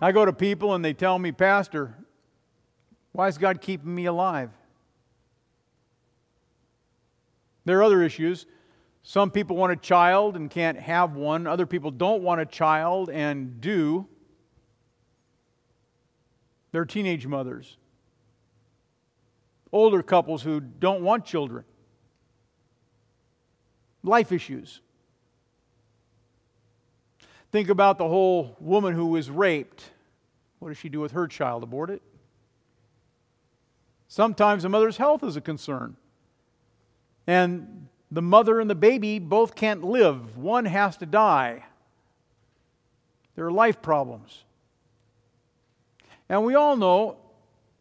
I go to people and they tell me, Pastor, why is God keeping me alive? There are other issues. Some people want a child and can't have one. Other people don't want a child and do. They're teenage mothers. Older couples who don't want children. Life issues. Think about the whole woman who was raped. What does she do with her child? Abort it? Sometimes a mother's health is a concern. And the mother and the baby both can't live, one has to die. There are life problems. And we all know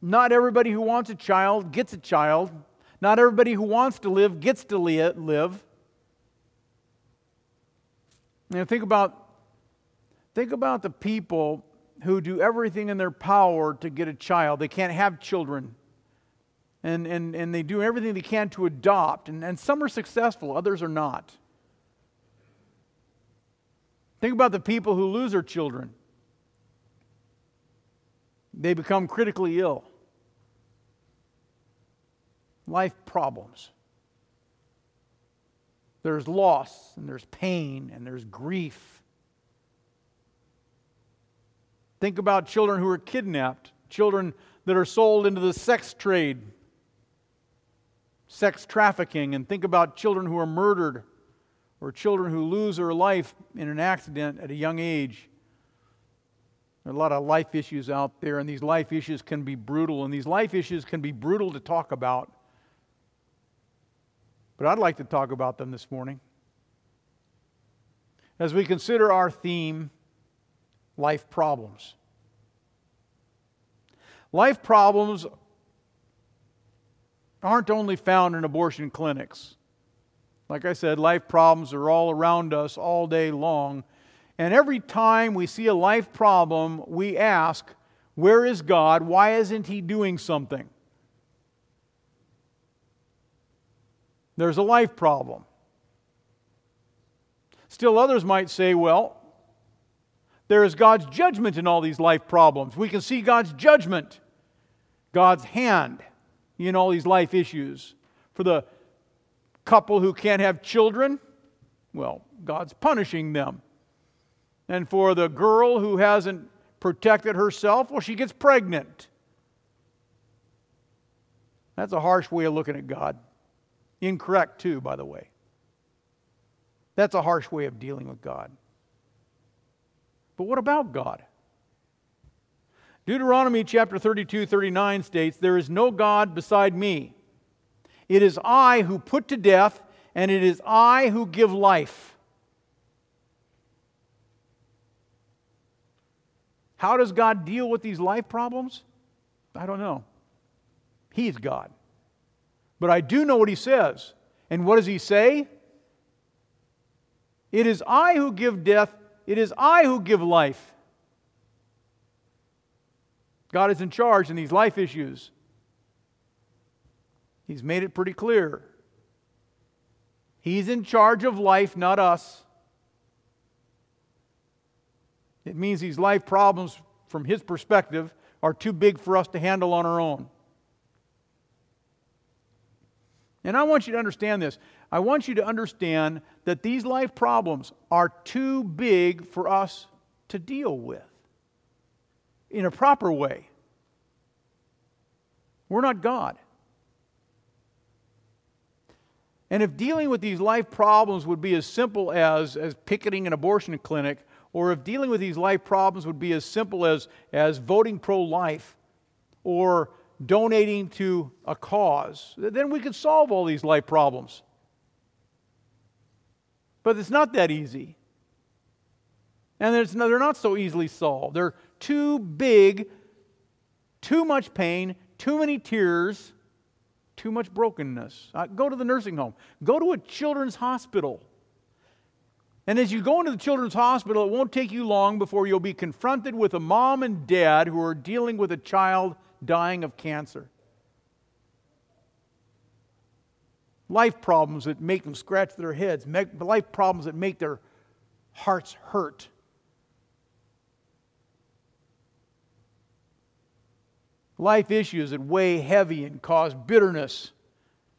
not everybody who wants a child gets a child. Not everybody who wants to live gets to live. Now, think about, think about the people who do everything in their power to get a child. They can't have children and, and, and they do everything they can to adopt. And, and some are successful, others are not. Think about the people who lose their children. They become critically ill. Life problems. There's loss, and there's pain, and there's grief. Think about children who are kidnapped, children that are sold into the sex trade sex trafficking and think about children who are murdered or children who lose their life in an accident at a young age. There are a lot of life issues out there, and these life issues can be brutal, and these life issues can be brutal to talk about. But I'd like to talk about them this morning. As we consider our theme, life problems. Life problems aren't only found in abortion clinics. Like I said, life problems are all around us all day long. And every time we see a life problem, we ask, Where is God? Why isn't He doing something? There's a life problem. Still, others might say, Well, there is God's judgment in all these life problems. We can see God's judgment, God's hand in all these life issues. For the couple who can't have children, well, God's punishing them. And for the girl who hasn't protected herself, well, she gets pregnant. That's a harsh way of looking at God. Incorrect, too, by the way. That's a harsh way of dealing with God. But what about God? Deuteronomy chapter 32, 39 states, There is no God beside me. It is I who put to death, and it is I who give life. How does God deal with these life problems? I don't know. He's God. But I do know what He says. And what does He say? It is I who give death, it is I who give life. God is in charge in these life issues. He's made it pretty clear. He's in charge of life, not us. It means these life problems, from his perspective, are too big for us to handle on our own. And I want you to understand this. I want you to understand that these life problems are too big for us to deal with in a proper way. We're not God. And if dealing with these life problems would be as simple as, as picketing an abortion clinic, or if dealing with these life problems would be as simple as, as voting pro life, or donating to a cause, then we could solve all these life problems. But it's not that easy. And they're not so easily solved. They're too big, too much pain, too many tears, too much brokenness. Uh, go to the nursing home, go to a children's hospital. And as you go into the children's hospital, it won't take you long before you'll be confronted with a mom and dad who are dealing with a child dying of cancer. Life problems that make them scratch their heads, life problems that make their hearts hurt. life issues that weigh heavy and cause bitterness,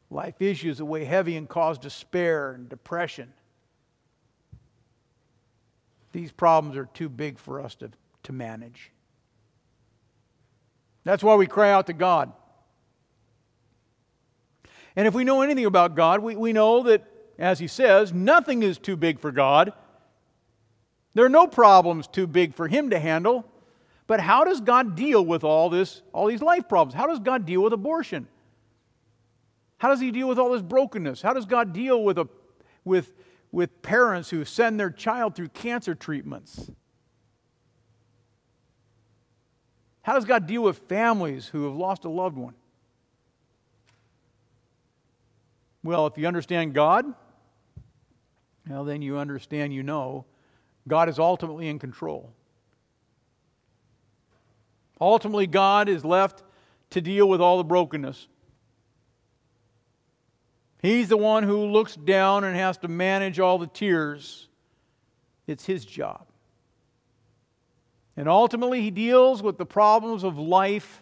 life issues that weigh heavy and cause despair and depression. These problems are too big for us to, to manage. That's why we cry out to God. And if we know anything about God, we, we know that, as he says, nothing is too big for God. There are no problems too big for him to handle. But how does God deal with all this, all these life problems? How does God deal with abortion? How does he deal with all this brokenness? How does God deal with, a, with, with parents who send their child through cancer treatments? How does God deal with families who have lost a loved one? Well, if you understand God, well, then you understand, you know, God is ultimately in control. Ultimately, God is left to deal with all the brokenness. He's the one who looks down and has to manage all the tears. It's his job. And ultimately, he deals with the problems of life.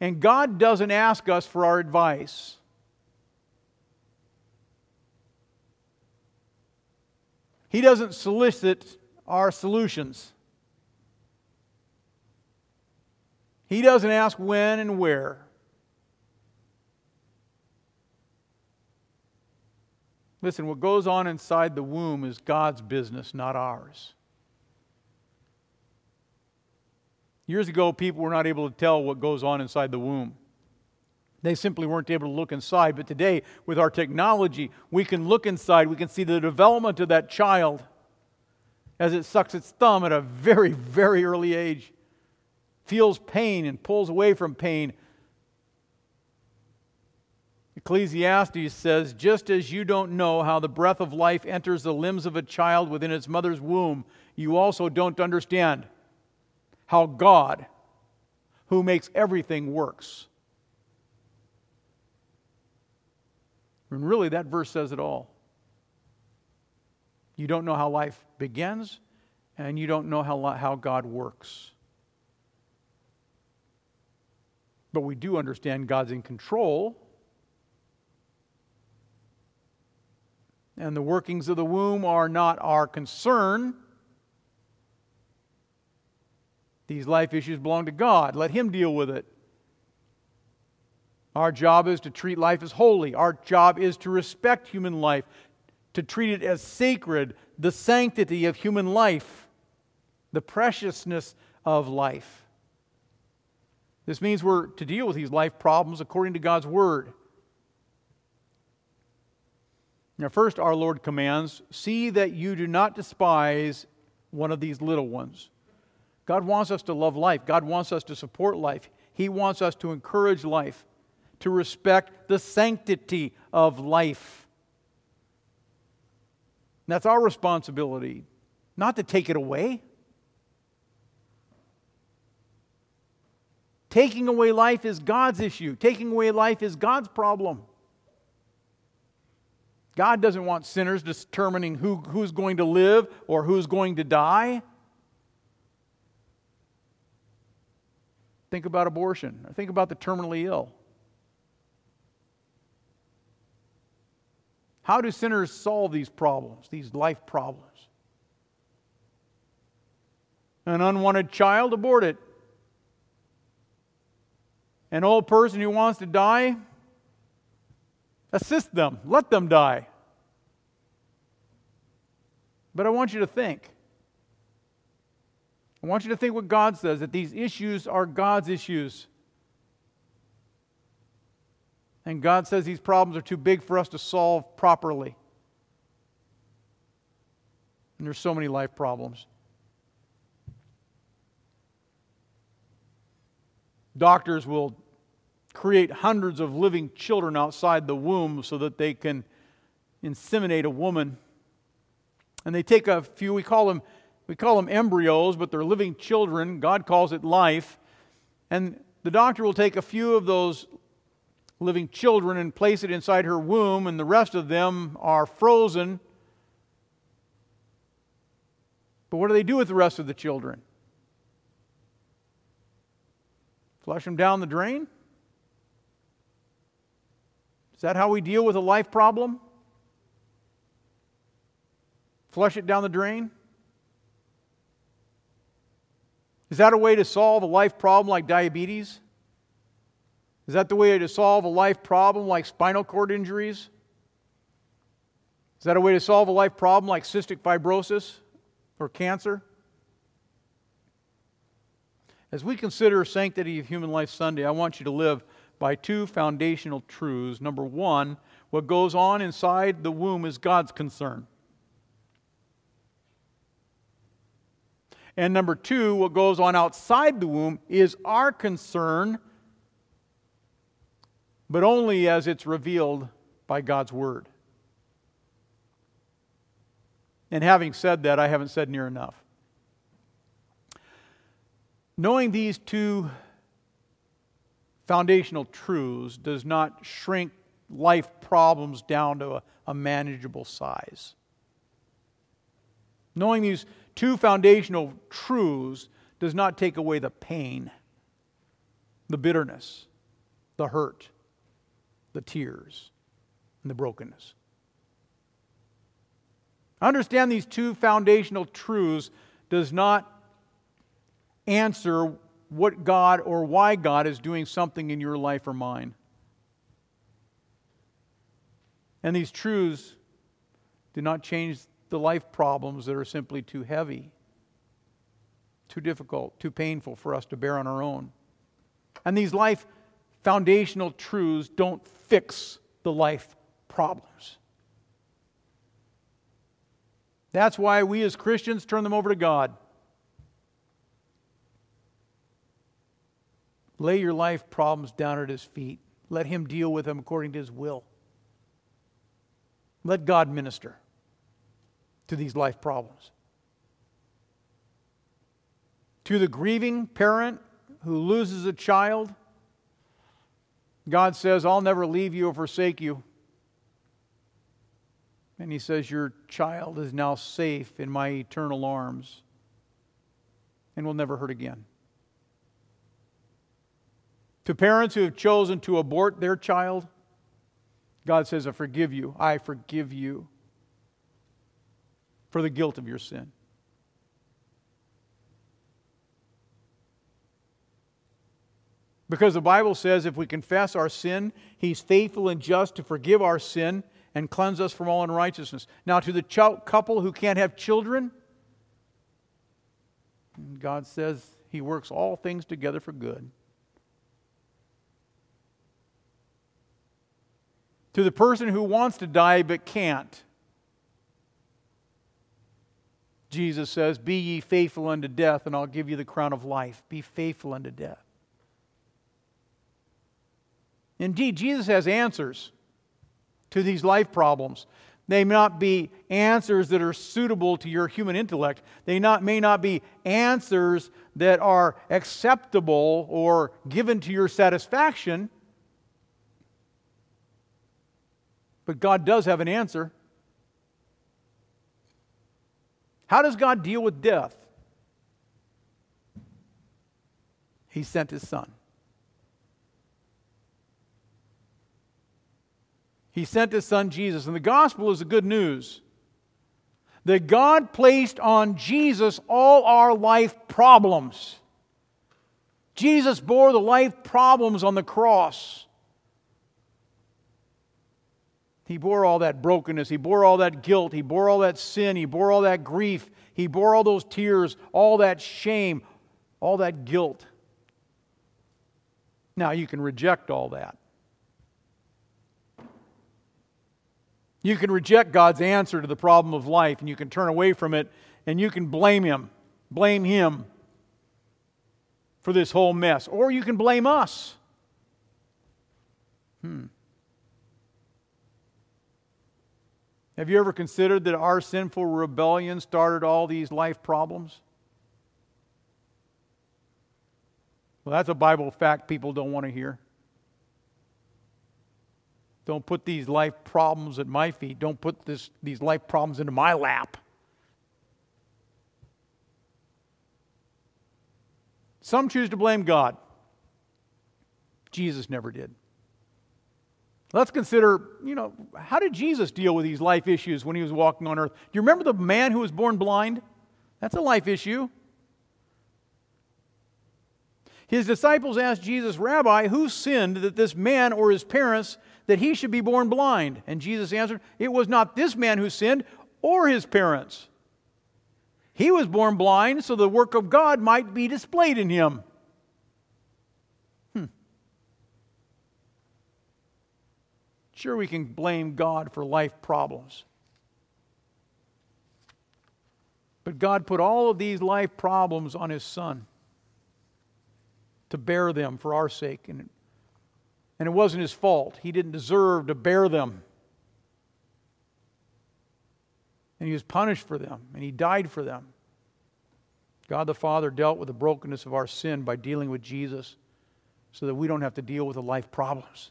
And God doesn't ask us for our advice. He doesn't solicit our solutions. He doesn't ask when and where. Listen, what goes on inside the womb is God's business, not ours. Years ago, people were not able to tell what goes on inside the womb. They simply weren't able to look inside. But today, with our technology, we can look inside. We can see the development of that child as it sucks its thumb at a very, very early age feels pain and pulls away from pain. Ecclesiastes says, just as you don't know how the breath of life enters the limbs of a child within its mother's womb, you also don't understand how God, who makes everything, works. And really, that verse says it all. You don't know how life begins, and you don't know how, how God works. But we do understand God's in control. And the workings of the womb are not our concern. These life issues belong to God. Let Him deal with it. Our job is to treat life as holy. Our job is to respect human life, to treat it as sacred, the sanctity of human life, the preciousness of life. This means we're to deal with these life problems according to God's Word. Now, first, our Lord commands see that you do not despise one of these little ones. God wants us to love life, God wants us to support life, He wants us to encourage life, to respect the sanctity of life. And that's our responsibility, not to take it away. Taking away life is God's issue. Taking away life is God's problem. God doesn't want sinners determining who, who's going to live or who's going to die. Think about abortion, or think about the terminally ill. How do sinners solve these problems, these life problems? An unwanted child, abort it. An old person who wants to die, assist them, let them die. But I want you to think. I want you to think what God says that these issues are God's issues. And God says these problems are too big for us to solve properly. And there's so many life problems. Doctors will create hundreds of living children outside the womb so that they can inseminate a woman. And they take a few, we call them, we call them embryos, but they're living children. God calls it life. And the doctor will take a few of those living children and place it inside her womb, and the rest of them are frozen. But what do they do with the rest of the children? Flush them down the drain? Is that how we deal with a life problem? Flush it down the drain? Is that a way to solve a life problem like diabetes? Is that the way to solve a life problem like spinal cord injuries? Is that a way to solve a life problem like cystic fibrosis or cancer? As we consider Sanctity of Human Life Sunday, I want you to live by two foundational truths. Number one, what goes on inside the womb is God's concern. And number two, what goes on outside the womb is our concern, but only as it's revealed by God's Word. And having said that, I haven't said near enough. Knowing these two foundational truths does not shrink life problems down to a, a manageable size. Knowing these two foundational truths does not take away the pain, the bitterness, the hurt, the tears, and the brokenness. Understand these two foundational truths does not answer what God or why God is doing something in your life or mine. And these truths do not change the life problems that are simply too heavy, too difficult, too painful for us to bear on our own. And these life foundational truths don't fix the life problems. That's why we as Christians turn them over to God. Lay your life problems down at His feet. Let Him deal with them according to His will. Let God minister to these life problems. To the grieving parent who loses a child, God says, I'll never leave you or forsake you. And He says, Your child is now safe in my eternal arms and will never hurt again. To parents who have chosen to abort their child, God says, I forgive you. I forgive you for the guilt of your sin. Because the Bible says if we confess our sin, He's faithful and just to forgive our sin and cleanse us from all unrighteousness. Now, to the ch- couple who can't have children, God says He works all things together for good to the person who wants to die but can't. Jesus says, Be ye faithful unto death, and I'll give you the crown of life. Be faithful unto death. Indeed, Jesus has answers to these life problems. They may not be answers that are suitable to your human intellect. They not, may not be answers that are acceptable or given to your satisfaction. But God does have an answer. How does God deal with death? He sent his son. He sent his son Jesus. And the gospel is the good news that God placed on Jesus all our life problems. Jesus bore the life problems on the cross. He bore all that brokenness. He bore all that guilt. He bore all that sin. He bore all that grief. He bore all those tears, all that shame, all that guilt. Now, you can reject all that. You can reject God's answer to the problem of life, and you can turn away from it, and you can blame Him. Blame Him for this whole mess. Or you can blame us. Hmm. Have you ever considered that our sinful rebellion started all these life problems? Well, that's a Bible fact people don't want to hear. Don't put these life problems at my feet. Don't put this, these life problems into my lap. Some choose to blame God. Jesus never did. Let's consider, you know, how did Jesus deal with these life issues when he was walking on earth? Do you remember the man who was born blind? That's a life issue. His disciples asked Jesus, Rabbi, who sinned that this man or his parents that he should be born blind? And Jesus answered, It was not this man who sinned or his parents. He was born blind so the work of God might be displayed in him. Sure, we can blame God for life problems. But God put all of these life problems on His Son to bear them for our sake. And, and it wasn't His fault. He didn't deserve to bear them. And He was punished for them, and He died for them. God the Father dealt with the brokenness of our sin by dealing with Jesus so that we don't have to deal with the life problems.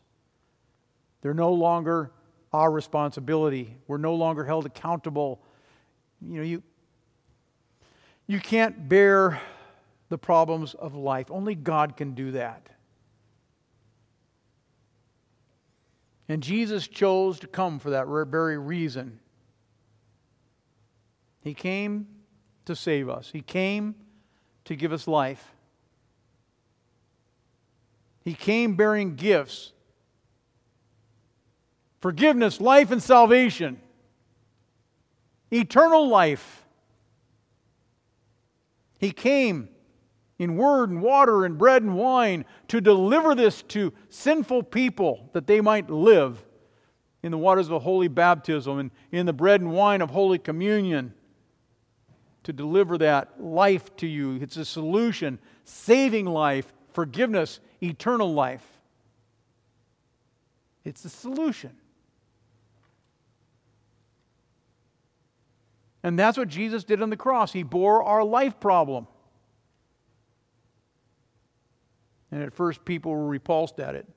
They're no longer our responsibility. We're no longer held accountable. You know, you, you can't bear the problems of life. Only God can do that. And Jesus chose to come for that very reason. He came to save us, He came to give us life. He came bearing gifts forgiveness, life, and salvation, eternal life. He came in word and water and bread and wine to deliver this to sinful people that they might live in the waters of holy baptism and in the bread and wine of holy communion to deliver that life to you. It's a solution, saving life, forgiveness, eternal life. It's a solution. And that's what Jesus did on the cross. He bore our life problem. And at first, people were repulsed at it.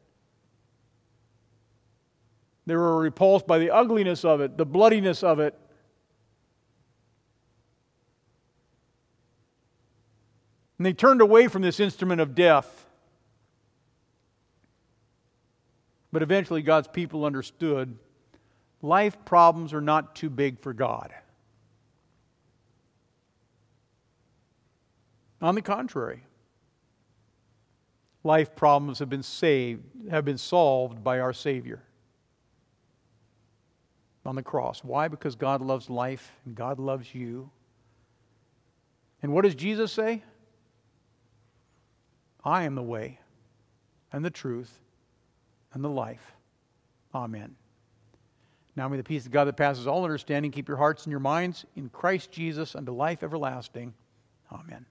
They were repulsed by the ugliness of it, the bloodiness of it. And they turned away from this instrument of death. But eventually, God's people understood life problems are not too big for God. On the contrary, life problems have been saved, have been solved by our Savior on the cross. Why? Because God loves life and God loves you. And what does Jesus say? I am the way and the truth and the life. Amen. Now may the peace of God that passes all understanding keep your hearts and your minds in Christ Jesus unto life everlasting. Amen.